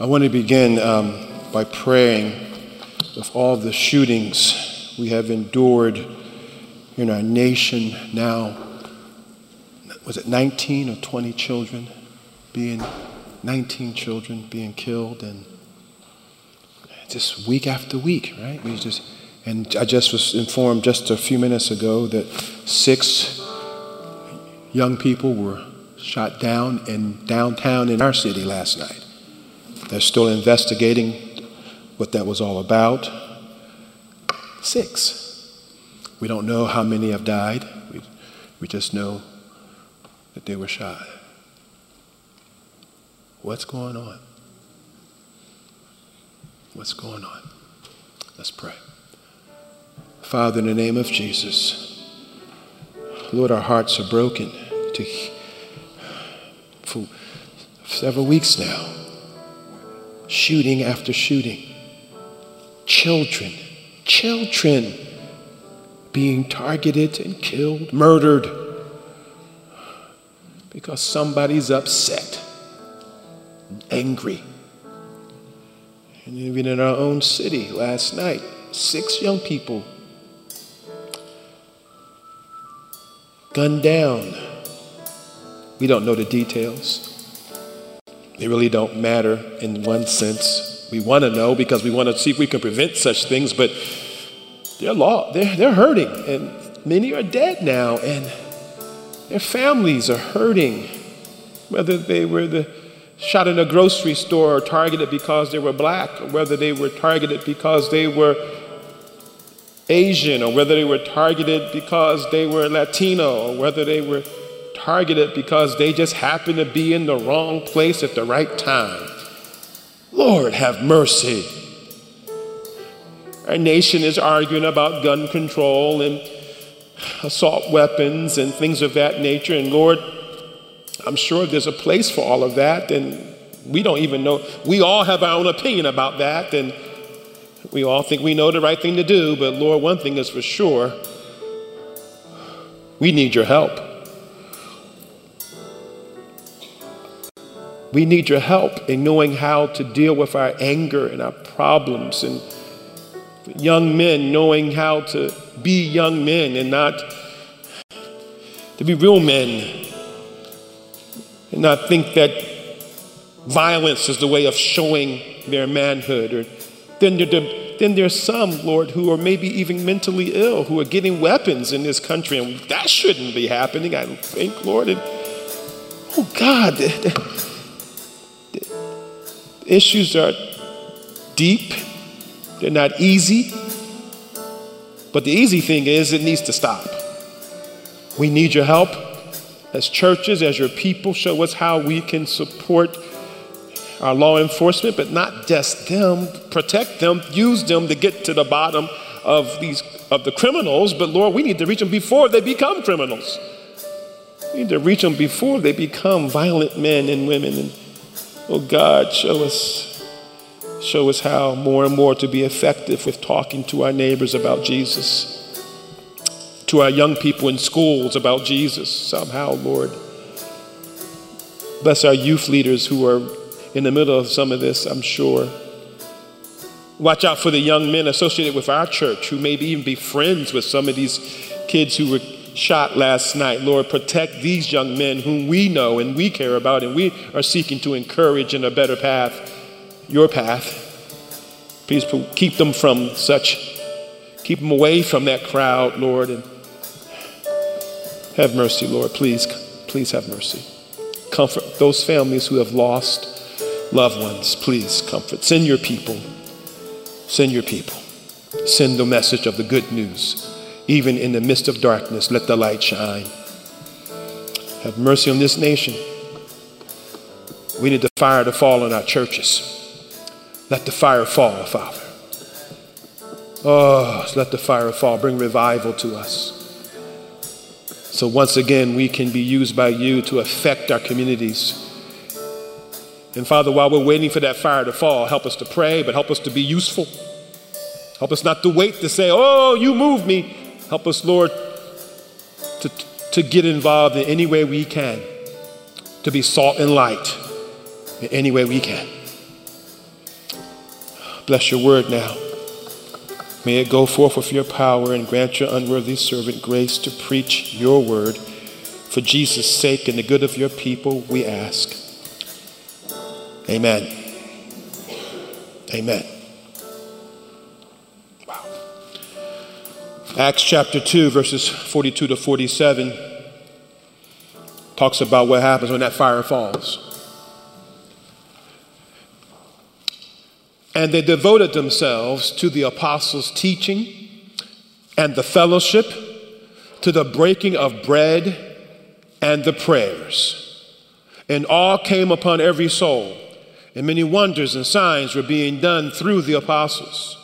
I want to begin um, by praying with all the shootings we have endured in our nation now. Was it 19 or 20 children being, 19 children being killed and just week after week, right? We just, and I just was informed just a few minutes ago that six young people were shot down in downtown in our city last night. They're still investigating what that was all about. Six. We don't know how many have died. We, we just know that they were shot. What's going on? What's going on? Let's pray. Father, in the name of Jesus, Lord, our hearts are broken to, for several weeks now shooting after shooting. Children, children being targeted and killed, murdered because somebody's upset, angry. And even in our own city last night, six young people gunned down. We don't know the details. They really don't matter in one sense. We want to know because we want to see if we can prevent such things, but they're, law, they're, they're hurting, and many are dead now, and their families are hurting. Whether they were the, shot in a grocery store or targeted because they were black, or whether they were targeted because they were Asian, or whether they were targeted because they were Latino, or whether they were targeted because they just happen to be in the wrong place at the right time. Lord, have mercy. Our nation is arguing about gun control and assault weapons and things of that nature. And Lord, I'm sure there's a place for all of that. And we don't even know. We all have our own opinion about that. And we all think we know the right thing to do. But Lord, one thing is for sure we need your help. We need your help in knowing how to deal with our anger and our problems, and young men knowing how to be young men and not to be real men, and not think that violence is the way of showing their manhood. Or then, then there's some, Lord, who are maybe even mentally ill, who are getting weapons in this country, and that shouldn't be happening, I think, Lord. And, oh, God issues are deep, they're not easy. But the easy thing is, it needs to stop. We need your help as churches, as your people. Show us how we can support our law enforcement, but not just them. Protect them, use them to get to the bottom of these of the criminals. But Lord, we need to reach them before they become criminals. We need to reach them before they become violent men and women and Oh God, show us, show us how more and more to be effective with talking to our neighbors about Jesus, to our young people in schools about Jesus somehow, Lord. Bless our youth leaders who are in the middle of some of this, I'm sure. Watch out for the young men associated with our church who maybe even be friends with some of these kids who were shot last night. Lord, protect these young men whom we know and we care about and we are seeking to encourage in a better path, your path. Please keep them from such, keep them away from that crowd, Lord, and have mercy, Lord. Please, please have mercy. Comfort those families who have lost loved ones. Please comfort. Send your people. Send your people. Send the message of the good news even in the midst of darkness, let the light shine. Have mercy on this nation. We need the fire to fall in our churches. Let the fire fall, Father. Oh, let the fire fall. Bring revival to us. So once again, we can be used by you to affect our communities. And Father, while we're waiting for that fire to fall, help us to pray, but help us to be useful. Help us not to wait to say, Oh, you moved me. Help us, Lord, to, to get involved in any way we can, to be salt and light in any way we can. Bless your word now. May it go forth with your power and grant your unworthy servant grace to preach your word. For Jesus' sake and the good of your people, we ask. Amen. Amen. Acts chapter 2, verses 42 to 47 talks about what happens when that fire falls. And they devoted themselves to the apostles' teaching and the fellowship, to the breaking of bread and the prayers. And all came upon every soul, and many wonders and signs were being done through the apostles.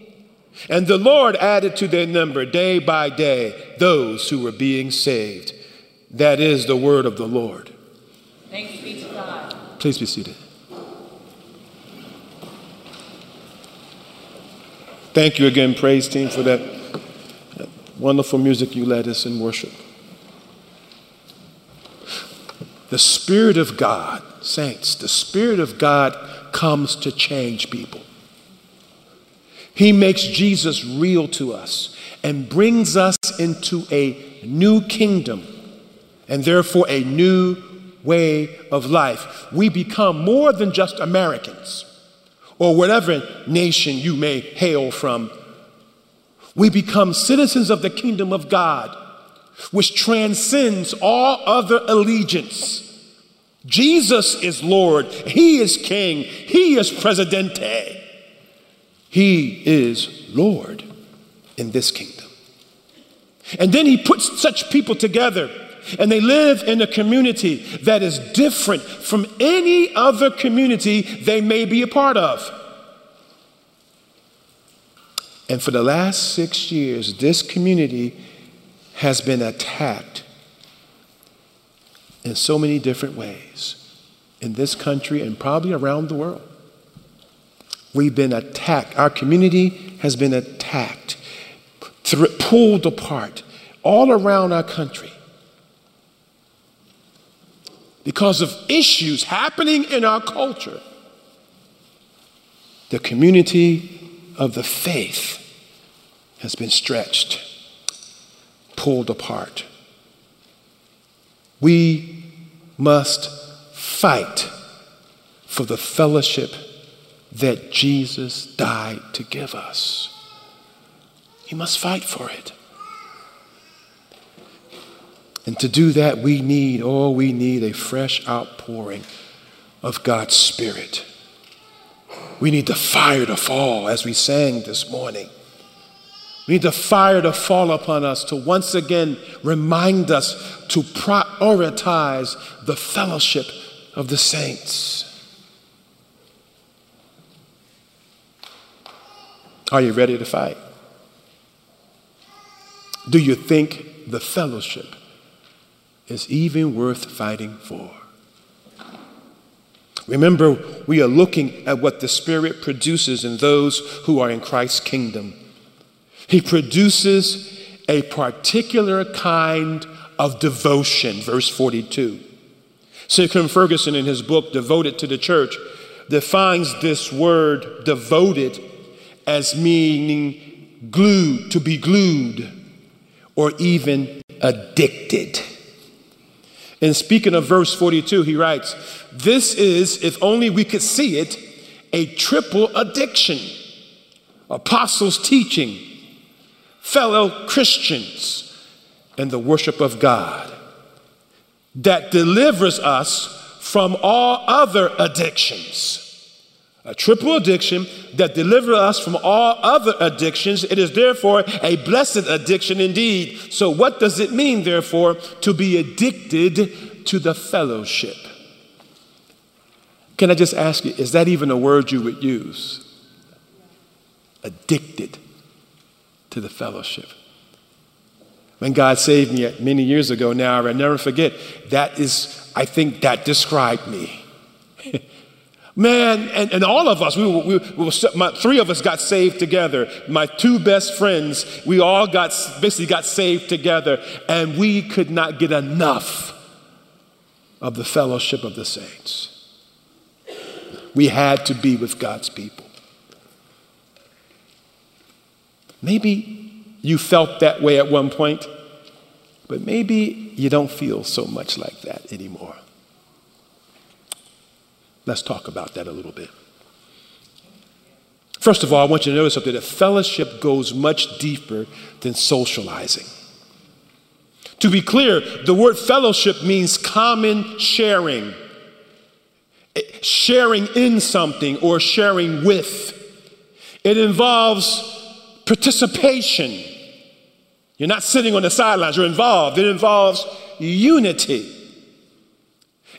And the Lord added to their number day by day those who were being saved. That is the word of the Lord. Thanks be to God. Please be seated. Thank you again, praise team, for that wonderful music you led us in worship. The Spirit of God, saints, the Spirit of God comes to change people. He makes Jesus real to us and brings us into a new kingdom and therefore a new way of life. We become more than just Americans or whatever nation you may hail from, we become citizens of the kingdom of God, which transcends all other allegiance. Jesus is Lord, He is King, He is Presidente, He is Lord in this kingdom. And then He puts such people together and they live in a community that is different from any other community they may be a part of. And for the last six years, this community has been attacked in so many different ways in this country and probably around the world. We've been attacked. Our community has been attacked, pulled apart all around our country because of issues happening in our culture, the community of the faith has been stretched, pulled apart. We must fight for the fellowship that Jesus died to give us. You must fight for it. And to do that, we need, oh, we need a fresh outpouring of God's Spirit. We need the fire to fall, as we sang this morning. We need the fire to fall upon us to once again remind us to prioritize the fellowship of the saints. Are you ready to fight? Do you think the fellowship is even worth fighting for. Remember, we are looking at what the Spirit produces in those who are in Christ's kingdom. He produces a particular kind of devotion, verse 42. Sinclair Ferguson, in his book Devoted to the Church, defines this word devoted as meaning glued, to be glued, or even addicted. And speaking of verse 42, he writes, This is, if only we could see it, a triple addiction. Apostles' teaching, fellow Christians, and the worship of God that delivers us from all other addictions. A triple addiction that delivers us from all other addictions. It is therefore a blessed addiction indeed. So, what does it mean, therefore, to be addicted to the fellowship? Can I just ask you, is that even a word you would use? Addicted to the fellowship. when God saved me many years ago now, I'll never forget. That is, I think that described me. Man, and, and all of us, we, we, we my, three of us got saved together. My two best friends, we all got basically got saved together, and we could not get enough of the fellowship of the saints. We had to be with God's people. Maybe you felt that way at one point, but maybe you don't feel so much like that anymore. Let's talk about that a little bit. First of all, I want you to notice something that fellowship goes much deeper than socializing. To be clear, the word fellowship means common sharing, eh, sharing in something or sharing with. It involves participation. You're not sitting on the sidelines, you're involved. It involves unity.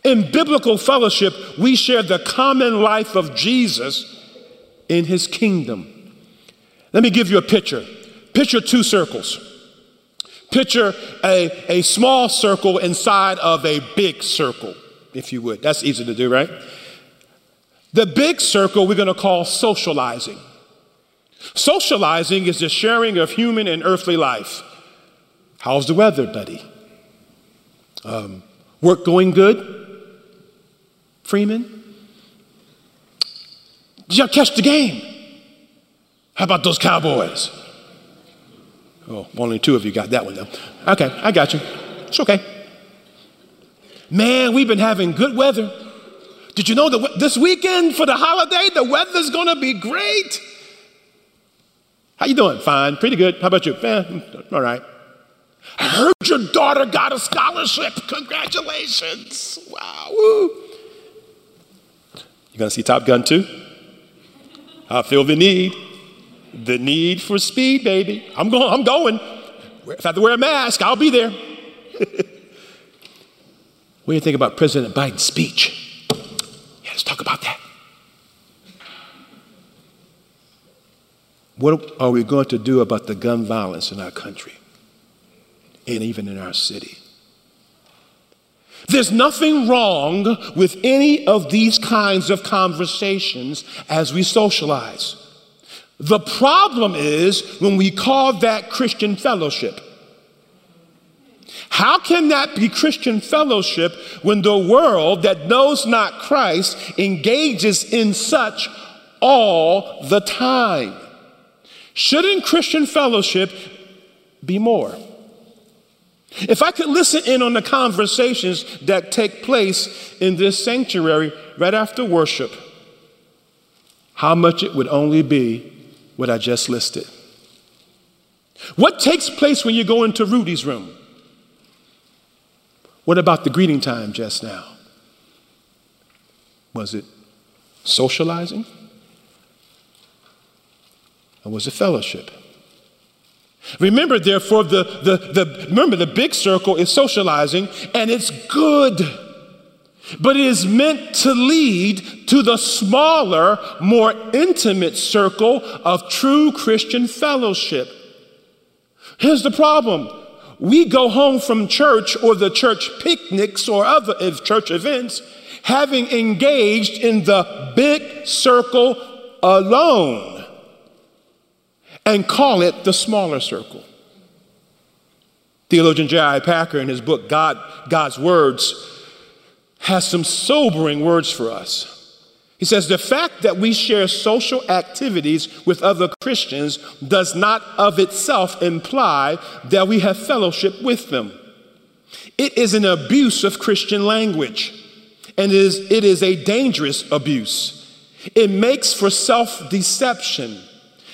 In biblical fellowship, we share the common life of Jesus in his kingdom. Let me give you a picture. Picture two circles. Picture a, a small circle inside of a big circle, if you would. That's easy to do, right? The big circle we're to call socializing. Socializing is the sharing of human and earthly life. How's the weather, buddy? Um, work going good? Freeman? Did y'all catch the game? How about those Cowboys? Oh, only two of you got that one though. Okay, I got you. It's okay. Man, we've been having good weather. Did you know that this weekend for the holiday, the weather's gonna be great? How you doing? Fine, pretty good. How about you? Eh, all right. I heard your daughter got a scholarship. Congratulations. Wow. Woo. You gonna see Top Gun 2? I feel the need. The need for speed, baby. I'm going, I'm going. If I have to wear a mask, I'll be there. what do you think about President Biden's speech? Yeah, let's talk about that. What are we going to do about the gun violence in our country and even in our city? There's nothing wrong with any of these kinds of conversations as we socialize. The problem is when we call that Christian fellowship. How can that be Christian fellowship when the world that knows not Christ engages in such all the time? Shouldn't Christian fellowship be more? If I could listen in on the conversations that take place in this sanctuary right after worship, how much it would only be what I just listed. What takes place when you go into Rudy's room? What about the greeting time just now? Was it socializing? Or was it fellowship? Remember, therefore, the, the, the, remember the big circle is socializing, and it's good. But it is meant to lead to the smaller, more intimate circle of true Christian fellowship. Here's the problem we go home from church or the church picnics or other church events having engaged in the big circle alone and call it the smaller circle. Theologian J.I. Packer, in his book God, God's Words, has some sobering words for us. He says, The fact that we share social activities with other Christians does not of itself imply that we have fellowship with them. It is an abuse of Christian language, and it is, it is a dangerous abuse. It makes for self deception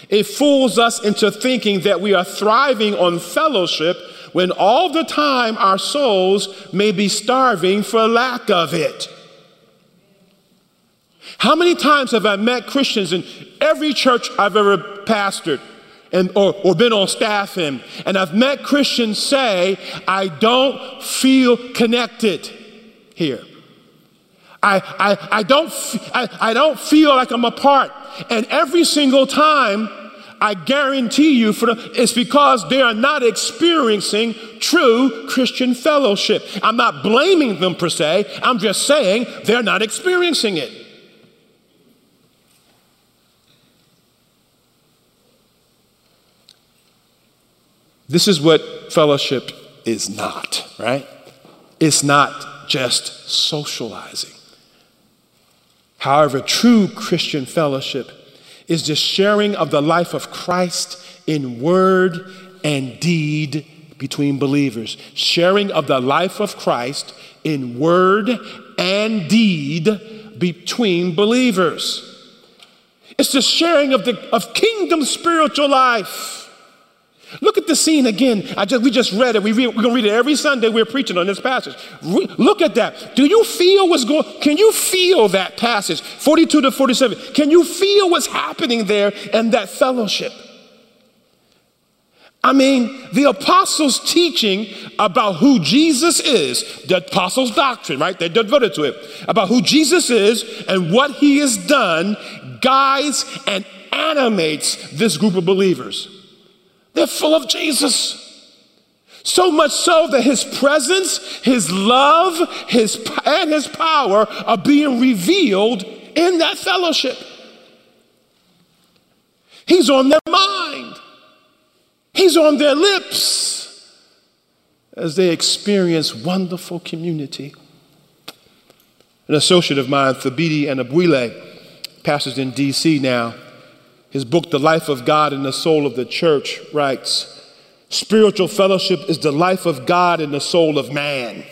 it fools us into thinking that we are thriving on fellowship when all the time our souls may be starving for lack of it. How many times have I met Christians in every church I've ever pastored and, or, or been on staff in, and I've met Christians say, I don't feel connected here. I, I, I, don't, I, I don't feel like I'm a part. And every single time I guarantee you, for the, it's because they are not experiencing true Christian fellowship. I'm not blaming them per se, I'm just saying they're not experiencing it. This is what fellowship is not, right? It's not just socializing. However, true Christian fellowship is the sharing of the life of Christ in word and deed between believers. Sharing of the life of Christ in word and deed between believers. It's the sharing of, the, of kingdom spiritual life. Look at the scene again. I just, we just read it. We read, we're going to read it every Sunday. We're preaching on this passage. Re- look at that. Do you feel what's going Can you feel that passage, 42 to 47? Can you feel what's happening there and that fellowship? I mean, the apostles' teaching about who Jesus is, the apostles' doctrine, right? They're devoted to it, about who Jesus is and what he has done, guides and animates this group of believers. They're full of Jesus. So much so that his presence, his love, his, and his power are being revealed in that fellowship. He's on their mind, he's on their lips as they experience wonderful community. An associate of mine, Thabiti Anyabwile, pastors in DC now, his book, The Life of God in the Soul of the Church, writes Spiritual fellowship is the life of God in the soul of man,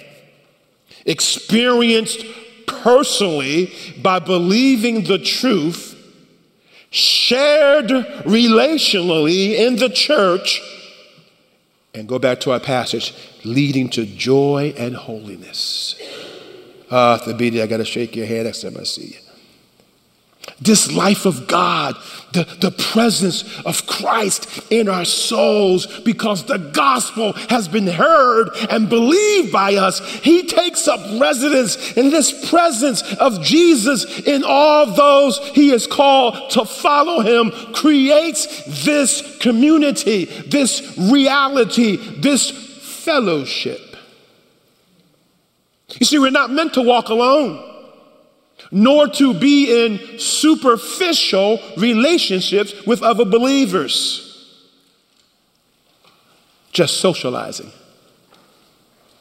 experienced personally by believing the truth, shared relationally in the church, and go back to our passage, leading to joy and holiness. Ah, uh, Thabiti, I got to shake your head next time I see you. This life of God, the, the presence of Christ in our souls, because the gospel has been heard and believed by us. He takes up residence in this presence of Jesus in all those he is called to follow him, creates this community, this reality, this fellowship. You see, we're not meant to walk alone nor to be in superficial relationships with other believers. Just socializing.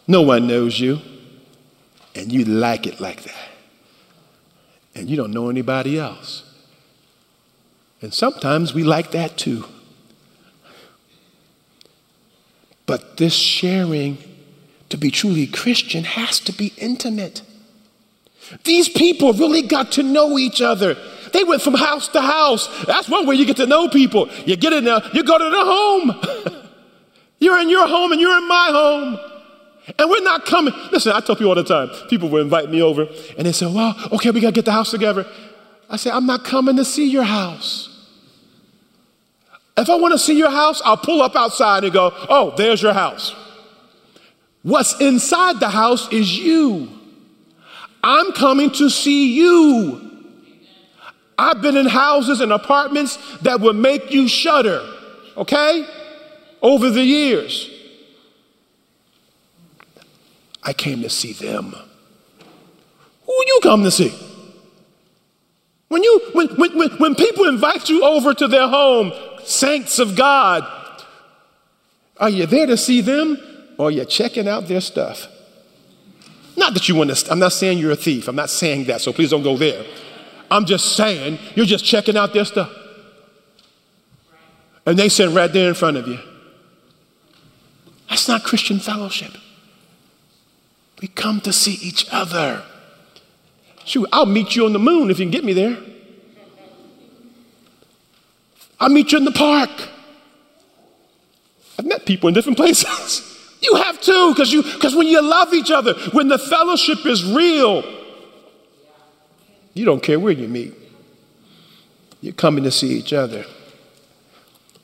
No one knows you, and you like it like that. And you don't know anybody else. And sometimes we like that too. But this sharing to be truly Christian has to be intimate. These people really got to know each other. They went from house to house. That's one way you get to know people. You get in there, you go to the home. you're in your home and you're in my home. And we're not coming. Listen, I tell people all the time, people will invite me over and they say, well, okay, we got to get the house together. I say, I'm not coming to see your house. If I want to see your house, I'll pull up outside and go, oh, there's your house. What's inside the house is you. I'm coming to see you. I've been in houses and apartments that would make you shudder, okay? Over the years. I came to see them. Who you come to see? When, you, when, when, when, people invite you over to their home, saints of God, are you there to see them or are you checking out their stuff? Not that you want to, I'm not saying you're a thief. I'm not saying that, so please don't go there. I'm just saying you're just checking out their stuff. And they sit right there in front of you. That's not Christian fellowship. We come to see each other. Shoot, I'll meet you on the moon if you can get me there. I'll meet you in the park. I've met people in different places. You have to, because you because when you love each other, when the fellowship is real, you don't care where you meet. You're coming to see each other.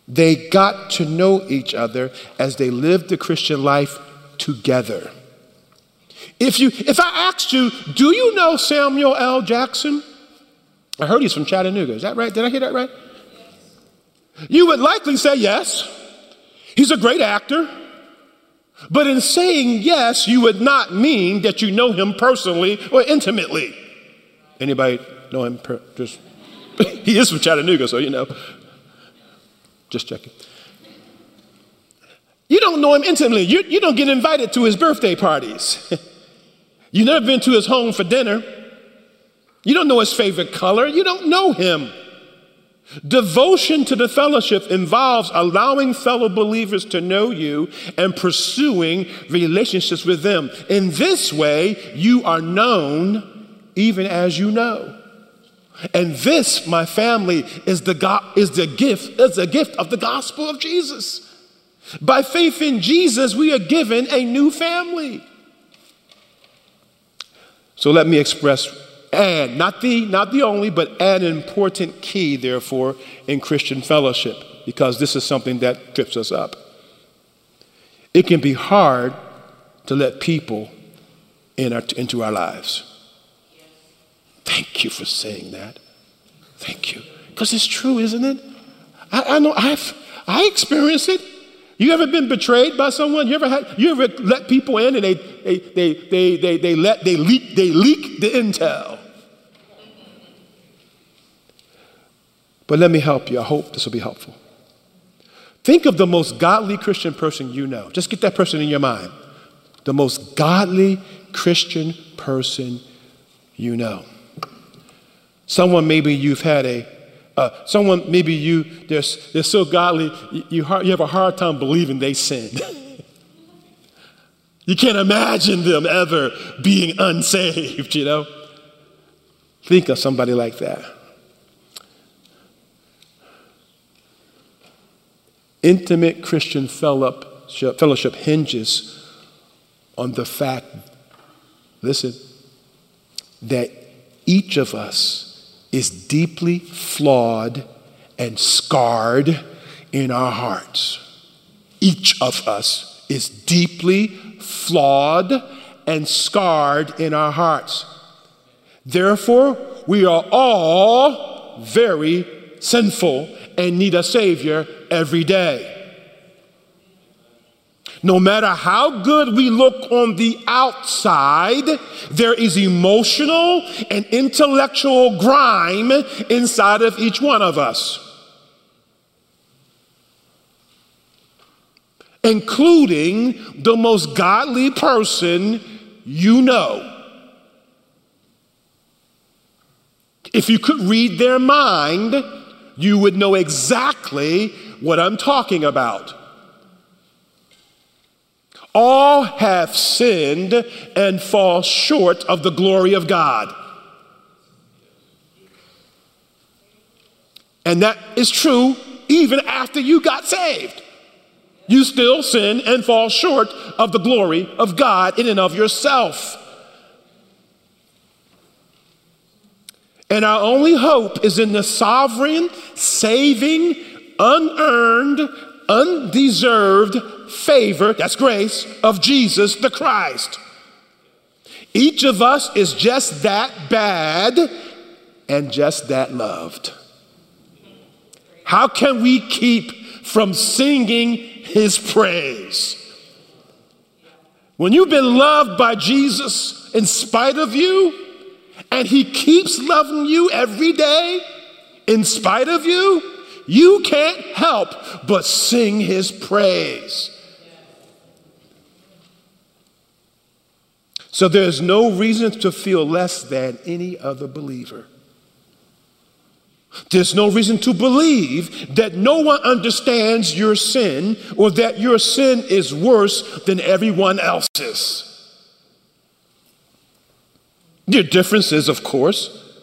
They got to know each other as they lived the Christian life together. If you if I asked you, do you know Samuel L. Jackson? I heard he's from Chattanooga. Is that right? Did I hear that right? You would likely say yes. He's a great actor. But in saying yes, you would not mean that you know him personally or intimately. Anybody know him? Per- just he is from Chattanooga, so you know. Just checking. You don't know him intimately. You, you don't get invited to his birthday parties. You've never been to his home for dinner. You don't know his favorite color. You don't know him. Devotion to the fellowship involves allowing fellow believers to know you and pursuing relationships with them. In this way, you are known even as you know. And this, my family, is the, go- is the gift, is the gift of the gospel of Jesus. By faith in Jesus, we are given a new family. So let me express and not the not the only but an important key therefore in christian fellowship because this is something that trips us up. It can be hard to let people in our, into our lives. Thank you for saying that. Thank you. Because it's true isn't it? I, I know i've i experienced it. You ever been betrayed by someone? You ever had, you ever let people in and they, they, they, they, they, they let, they leak, they leak the intel. But let me help you. I hope this will be helpful. Think of the most godly Christian person you know. Just get that person in your mind. The most godly Christian person you know. Someone maybe you've had a uh, someone, maybe you, they're, they're so godly, you, you, hard, you have a hard time believing they sinned. you can't imagine them ever being unsaved, you know? Think of somebody like that. Intimate Christian fellowship, hinges on the fact, listen, that each of us is deeply flawed and scarred in our hearts. Each of us is deeply flawed and scarred in our hearts. Therefore, we are all very sinful and need a Savior every day. No matter how good we look on the outside, there is emotional and intellectual grime inside of each one of us, including the most godly person you know. If you could read their mind, you would know exactly what I'm talking about. All have sinned and fall short of the glory of God. And that is true even after you got saved. You still sin and fall short of the glory of God in and of yourself. And our only hope is in the sovereign, saving, unearned, undeserved favor, that's grace, of Jesus the Christ. Each of us is just that bad and just that loved. How can we keep from singing his praise? When you've been loved by Jesus in spite of you, and he keeps loving you every day in spite of you, you can't help but sing his praise. So there's no reason to feel less than any other believer. There's no reason to believe that no one understands your sin or that your sin is worse than everyone else's. Are differences, of course,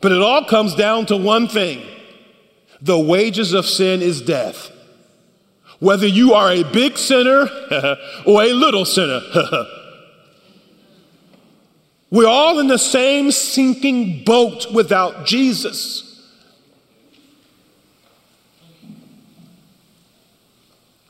but it all comes down to one thing the wages of sin is death. Whether you are a big sinner or a little sinner, we're all in the same sinking boat without Jesus.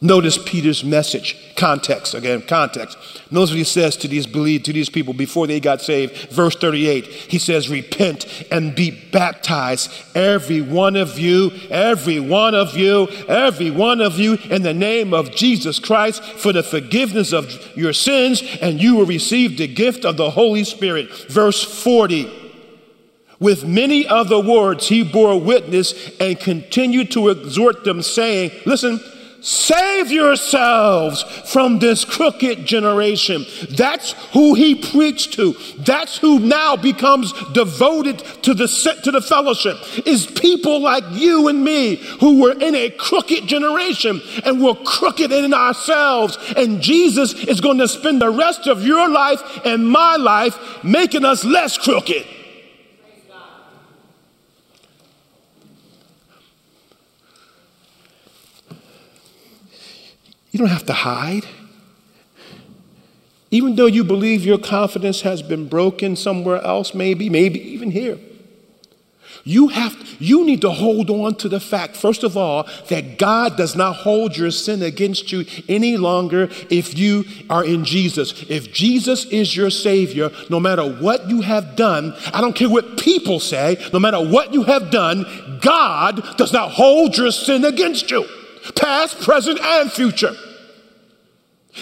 Notice Peter's message, context, again, context. Notice what he says to these believe to these people before they got saved. Verse 38, he says, Repent and be baptized, every one of you, every one of you, every one of you, in the name of Jesus Christ for the forgiveness of your sins, and you will receive the gift of the Holy Spirit. Verse 40. With many other words, he bore witness and continued to exhort them, saying, Listen, Save yourselves from this crooked generation. That's who he preached to. That's who now becomes devoted to the to the fellowship. Is people like you and me who were in a crooked generation and we're crooked in ourselves. And Jesus is going to spend the rest of your life and my life making us less crooked. You don't have to hide. Even though you believe your confidence has been broken somewhere else, maybe, maybe even here. You have you need to hold on to the fact, first of all, that God does not hold your sin against you any longer if you are in Jesus. If Jesus is your Savior, no matter what you have done, I don't care what people say, no matter what you have done, God does not hold your sin against you, past, present, and future.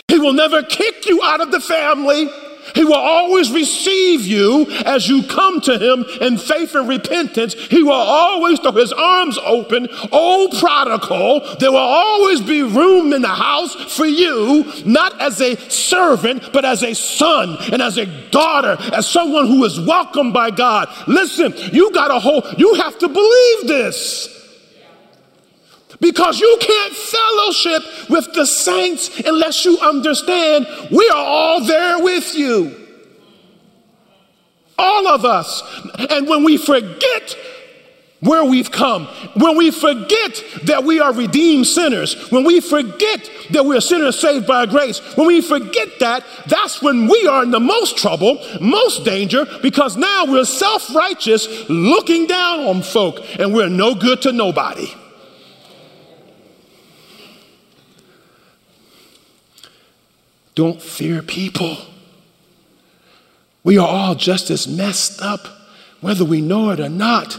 He will never kick you out of the family. He will always receive you as you come to Him in faith and repentance. He will always throw His arms open. Oh, prodigal, there will always be room in the house for you, not as a servant, but as a son and as a daughter, as someone who is welcomed by God. Listen, you got to hold, you have to believe this. Because you can't fellowship with the saints unless you understand we are all there with you. All of us. And when we forget where we've come, when we forget that we are redeemed sinners, when we forget that we're sinners saved by grace, when we forget that, that's when we are in the most trouble, most danger, because now we're self righteous, looking down on folk, and we're no good to nobody. Don't fear people. We are all just as messed up, whether we know it or not.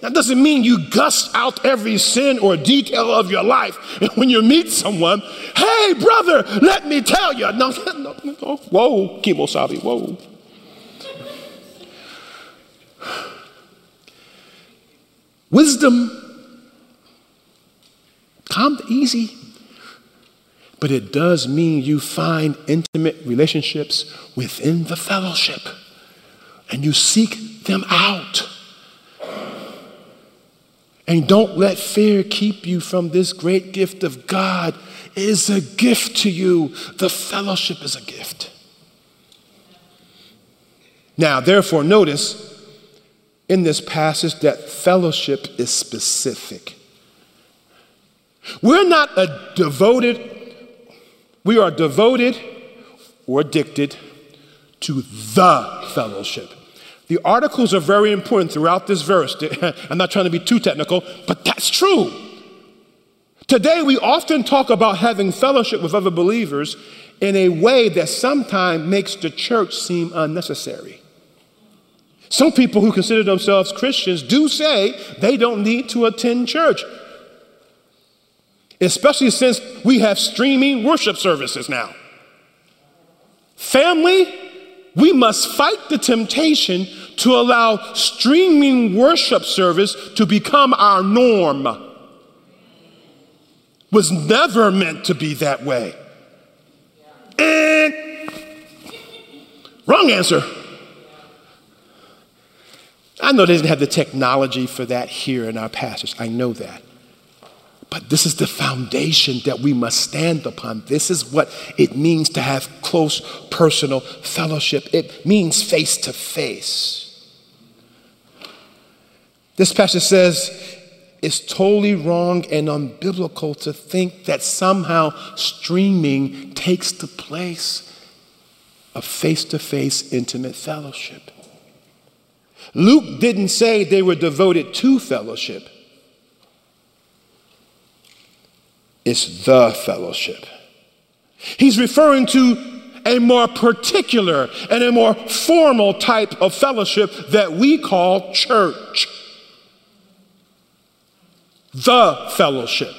That doesn't mean you gust out every sin or detail of your life. And when you meet someone, hey, brother, let me tell you. No, no, no. Whoa, Kimosabi, whoa. Wisdom, calm, easy but it does mean you find intimate relationships within the fellowship and you seek them out. And don't let fear keep you from this great gift of God. Is a gift to you. The fellowship is a gift. Now, therefore, notice in this passage that fellowship is specific. We're not a devoted we are devoted or addicted to the fellowship. The articles are very important throughout this verse. I'm not trying to be too technical, but that's true. Today, we often talk about having fellowship with other believers in a way that sometimes makes the church seem unnecessary. Some people who consider themselves Christians do say they don't need to attend church especially since we have streaming worship services now. Family, we must fight the temptation to allow streaming worship service to become our norm. Was never meant to be that way. And wrong answer. I know they didn't have the technology for that here in our passage. I know that. But this is the foundation that we must stand upon. This is what it means to have close personal fellowship. It means face to face. This passage says it's totally wrong and unbiblical to think that somehow streaming takes the place of face to face intimate fellowship. Luke didn't say they were devoted to fellowship. It's the fellowship. He's referring to a more particular and a more formal type of fellowship that we call church. The fellowship.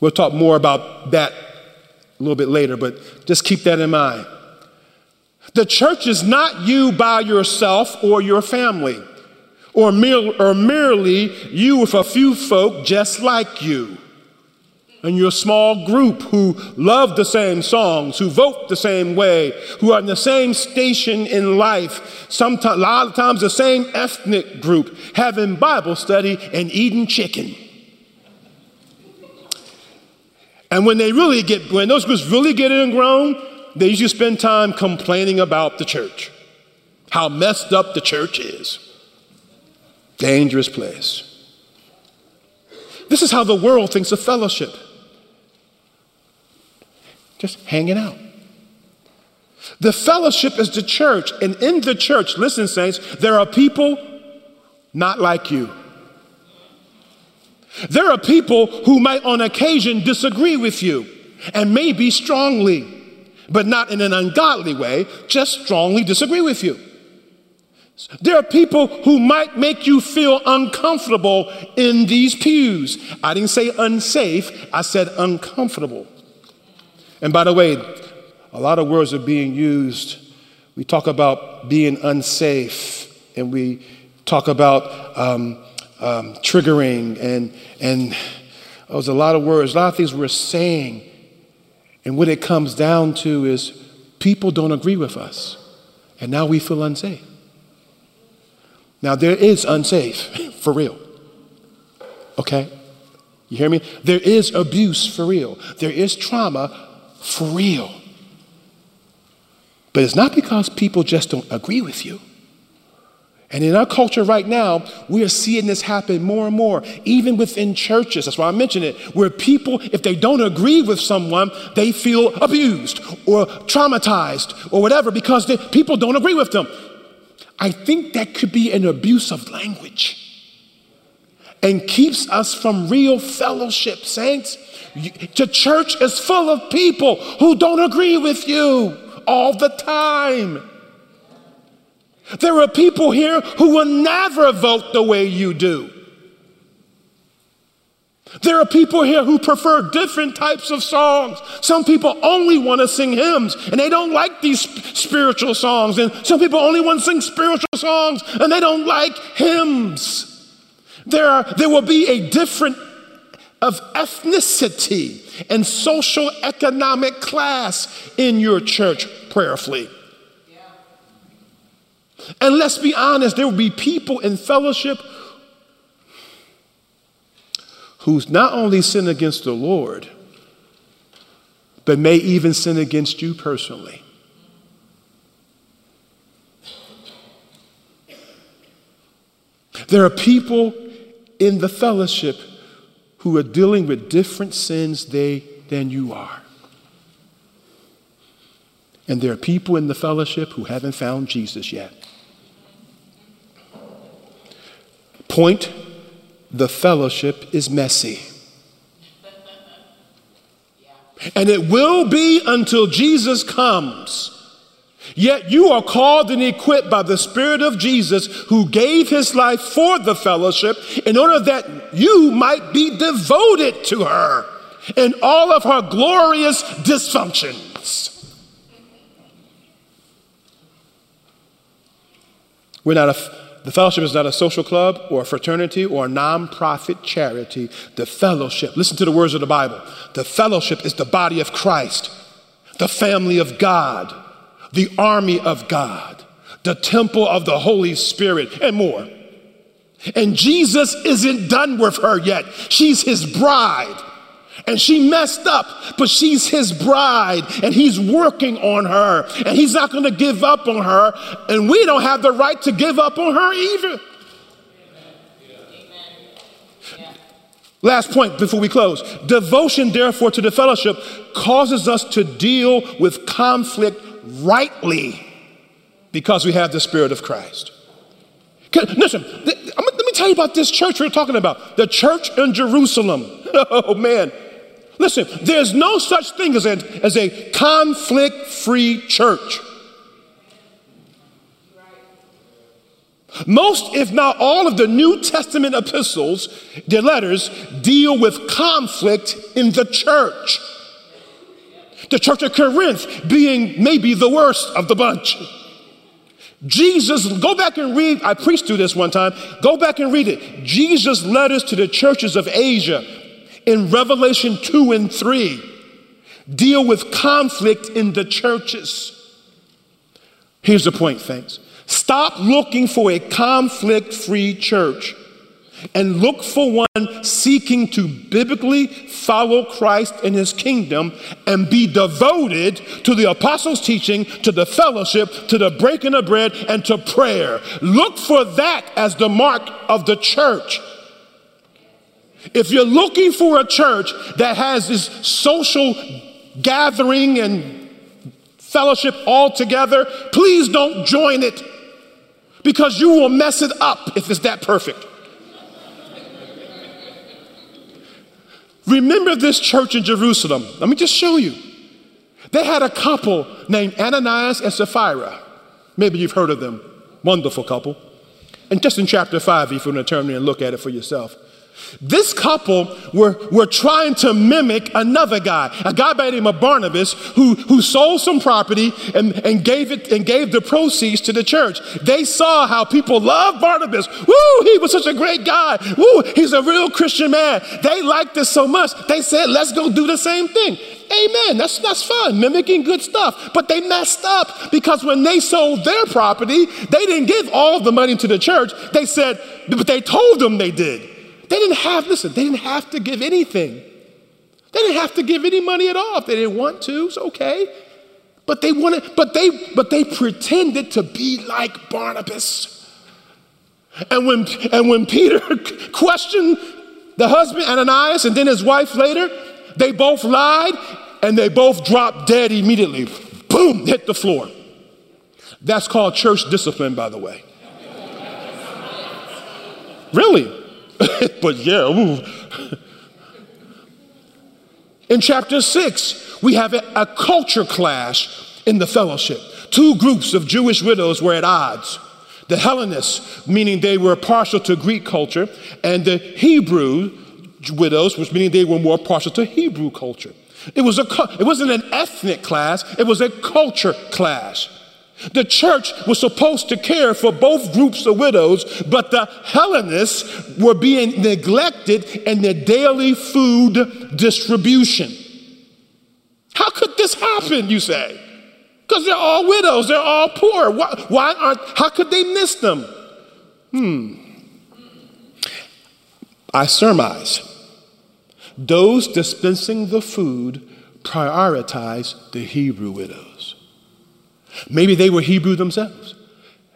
We'll talk more about that a little bit later, but just keep that in mind. The church is not you by yourself or your family, or, mere, or merely you with a few folk just like you and your small group who love the same songs, who vote the same way, who are in the same station in life, sometimes, a lot of times the same ethnic group, having Bible study and eating chicken. And when they really get, when those groups really get ingrown, they usually spend time complaining about the church, how messed up the church is. Dangerous place. This is how the world thinks of fellowship just hanging out. The fellowship is the church, and in the church, listen, saints, there are people not like you. There are people who might on occasion disagree with you, and maybe strongly, but not in an ungodly way, just strongly disagree with you. There are people who might make you feel uncomfortable in these pews. I didn't say unsafe, I said uncomfortable. And by the way, a lot of words are being used. We talk about being unsafe, and we talk about um, um, triggering, and, and there's a lot of words, a lot of things we're saying. And what it comes down to is people don't agree with us, and now we feel unsafe. Now, there is unsafe, for real. Okay? You hear me? There is abuse for real. There is trauma for real. But it's not because people just don't agree with you. And in our culture right now, we are seeing this happen more and more, even within churches. That's why I mentioned it, where people, if they don't agree with someone, they feel abused or traumatized or whatever because they, people don't agree with them. I think that could be an abuse of language and keeps us from real fellowship, saints. The church is full of people who don't agree with you all the time. There are people here who will never vote the way you do. There are people here who prefer different types of songs. Some people only want to sing hymns and they don't like these spiritual songs. And some people only want to sing spiritual songs and they don't like hymns. There, are, there will be a different of ethnicity and social economic class in your church prayerfully. And let's be honest, there will be people in fellowship who's not only sin against the Lord, but may even sin against you personally. There are people in the fellowship who are dealing with different sins they, than you are. And there are people in the fellowship who haven't found Jesus yet. Point the fellowship is messy. And it will be until Jesus comes. Yet you are called and equipped by the Spirit of Jesus who gave his life for the fellowship in order that you might be devoted to her in all of her glorious dysfunctions. We're not a, the fellowship is not a social club or a fraternity or a nonprofit charity. The fellowship, listen to the words of the Bible. The fellowship is the body of Christ, the family of God the army of God, the temple of the Holy Spirit, and more. And Jesus isn't done with her yet. She's his bride. And she messed up, but she's his bride and he's working on her and he's not going to give up on her. And we don't have the right to give up on her either. Last point before we close. Devotion, therefore, to the fellowship causes us to deal with conflict rightly because we have the Spirit of Christ. Listen, let me tell you about this church we're talking about the church in Jerusalem. Oh, man. Listen, there's no such thing as a, as a conflict free church. Most, if not all, of the New Testament epistles, their letters, deal with conflict in the church. The church of Corinth being maybe the worst of the bunch. Jesus, go back and read, I preached through this one time. Go back and read it. Jesus' letters to the churches of Asia in Revelation 2 and 3 deal with conflict in the churches. Here's the point, thanks. Stop looking for a conflict free church and look for one seeking to biblically follow Christ and his kingdom and be devoted to the apostles' teaching, to the fellowship, to the breaking of bread, and to prayer. Look for that as the mark of the church. If you're looking for a church that has this social gathering and fellowship all together, please don't join it because you will mess it up if it's that perfect. Remember this church in Jerusalem. Let me just show you. They had a couple named Ananias and Sapphira. Maybe you've heard of them. Wonderful couple. And just in chapter 5, if you want to turn and look at it for yourself. This couple were, were trying to mimic another guy, a guy by the name of Barnabas, who, who sold some property and, and, gave it, and gave the proceeds to the church. They saw how people loved Barnabas. Woo, he was such a great guy. Woo, he's a real Christian man. They liked this so much, they said, let's go do the same thing. Amen. That's, that's fun, mimicking good stuff. But they messed up because when they sold their property, they didn't give all the money to the church. They said, but they told them they did. They didn't have, listen, they didn't have to give anything. They didn't have to give any money at all. If they didn't want to, it's okay. But they wanted, but they, but they pretended to be like Barnabas. And when, and when Peter questioned the husband, Ananias, and then his wife later, they both lied and they both dropped dead immediately. Boom, hit the floor. That's called church discipline, by the way. really? but yeah, ooh. In chapter six, we have a, culture clash in the fellowship. Two groups of Jewish widows were at odds. The Hellenists, meaning they were partial to Greek culture, and the Hebrew widows, which meaning they were more partial to Hebrew culture. It, was a, it wasn't an ethnic class, it was a culture clash. The church was supposed to care for both groups of widows, but the Hellenists were being neglected in their daily food distribution. How could this happen, you say? Because they're all widows, they're all poor. Why, why, aren't, how could they miss them? Hmm. I surmise those dispensing the food prioritize the Hebrew widows. Maybe they were Hebrew themselves.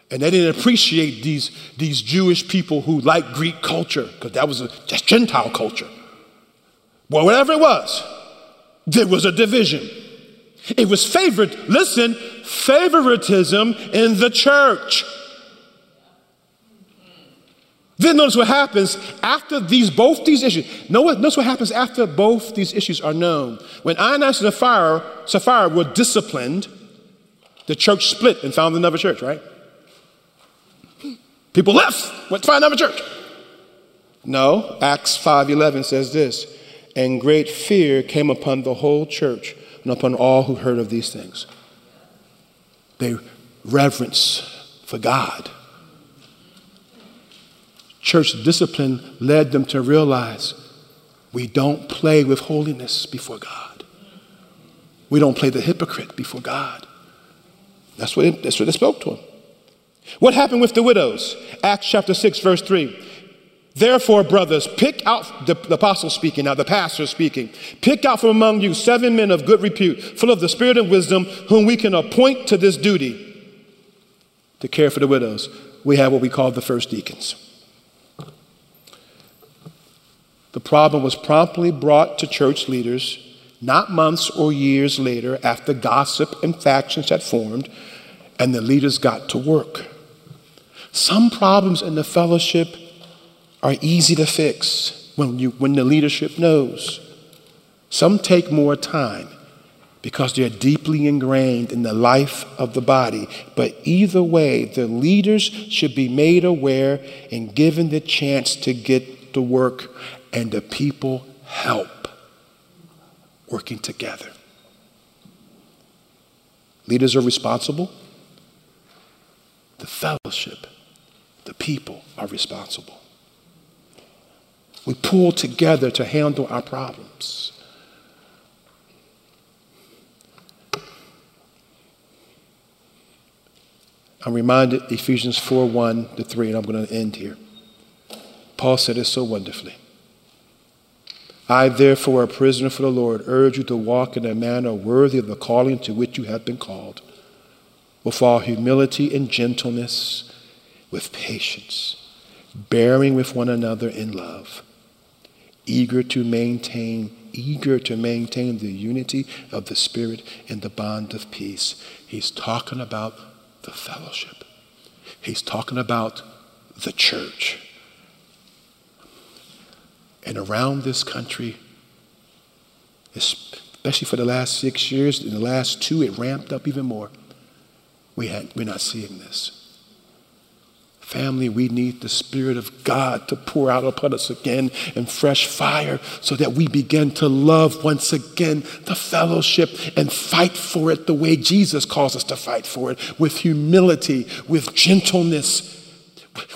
And they didn't appreciate these, these Jewish people who liked Greek culture, because that was a, just Gentile culture. Well, whatever it was, there was a division. It was favored, listen, favoritism in the church. Then notice what happens after these both these issues. Notice what happens after both these issues are known. When Ananias and Sapphira, Sapphira were disciplined, the church split and found another church, right? People left, went to find another church. No, Acts 5:11 says this, and great fear came upon the whole church and upon all who heard of these things. They reverence for God. Church discipline led them to realize we don't play with holiness before God. We don't play the hypocrite before God. That's what, it, that's what they spoke to him. What happened with the widows? Acts chapter 6, verse 3. Therefore, brothers, pick out, the, the apostle speaking now, the pastor speaking, pick out from among you seven men of good repute, full of the spirit and wisdom, whom we can appoint to this duty to care for the widows. We have what we call the first deacons. The problem was promptly brought to church leaders not months or years later after gossip and factions had formed and the leaders got to work. Some problems in the fellowship are easy to fix when, you, when the leadership knows. Some take more time because they're deeply ingrained in the life of the body. But either way, the leaders should be made aware and given the chance to get to work, and the people help working together. Leaders are responsible. The fellowship, the people are responsible. We pull together to handle our problems. I'm reminded Ephesians 4 1 to 3, and I'm going to end here. Paul said it so wonderfully. I, therefore, a prisoner for the Lord, urge you to walk in a manner worthy of the calling to which you have been called, with all humility and gentleness, with patience, bearing with one another in love, eager to maintain eager to maintain the unity of the Spirit in the bond of peace. He's talking about the fellowship. He's talking about the church. And around this country, especially for the last six years, in the last two, it ramped up even more. We had, we're not seeing this. Family, we need the Spirit of God to pour out upon us again in fresh fire so that we begin to love once again the fellowship and fight for it the way Jesus calls us to fight for it with humility, with gentleness,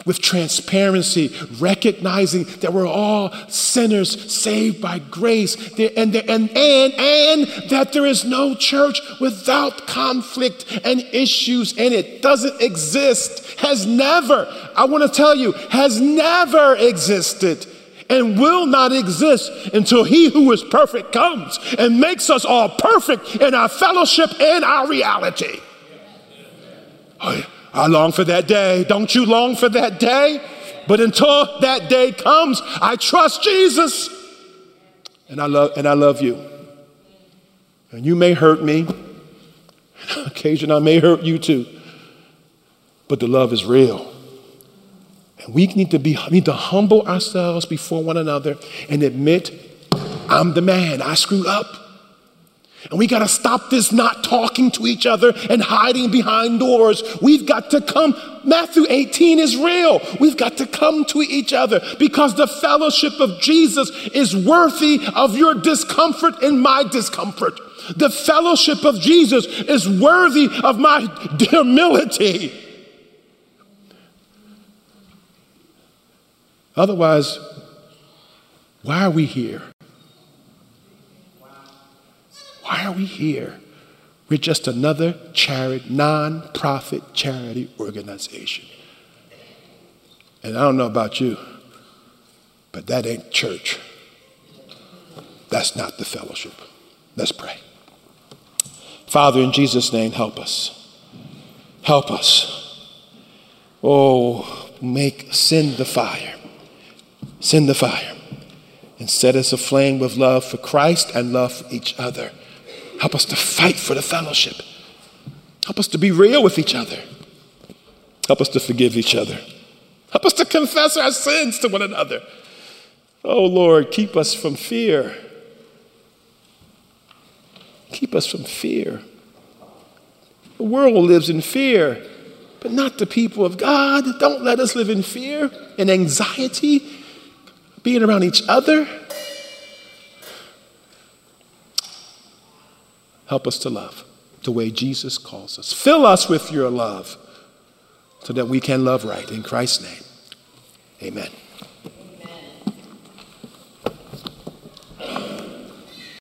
with transparency, recognizing that we're all sinners saved by grace, and, and, and, and that there is no church without conflict and issues, and it doesn't exist, has never, I want to tell you, has never existed. And will not exist until he who is perfect comes and makes us all perfect in our fellowship and our reality. Oh, yeah. I long for that day. Don't you long for that day? But until that day comes, I trust Jesus. And I love and I love you. And you may hurt me. Occasion I may hurt you too. But the love is real. And we need to be need to humble ourselves before one another and admit I'm the man. I screwed up. And we got to stop this not talking to each other and hiding behind doors. We've got to come. Matthew 18 is real. We've got to come to each other because the fellowship of Jesus is worthy of your discomfort and my discomfort. The fellowship of Jesus is worthy of my humility. Otherwise, why are we here? Why are we here? We're just another charity, non-profit charity organization. And I don't know about you, but that ain't church. That's not the fellowship. Let's pray. Father, in Jesus' name, help us. Help us. Oh, make, send the fire. Send the fire. And set us aflame with love for Christ and love for each other. Help us to fight for the fellowship. Help us to be real with each other. Help us to forgive each other. Help us to confess our sins to one another. Oh Lord, keep us from fear. Keep us from fear. The world lives in fear, but not the people of God. Don't let us live in fear and anxiety, being around each other. Help us to love the way Jesus calls us. Fill us with your love so that we can love right. In Christ's name, amen.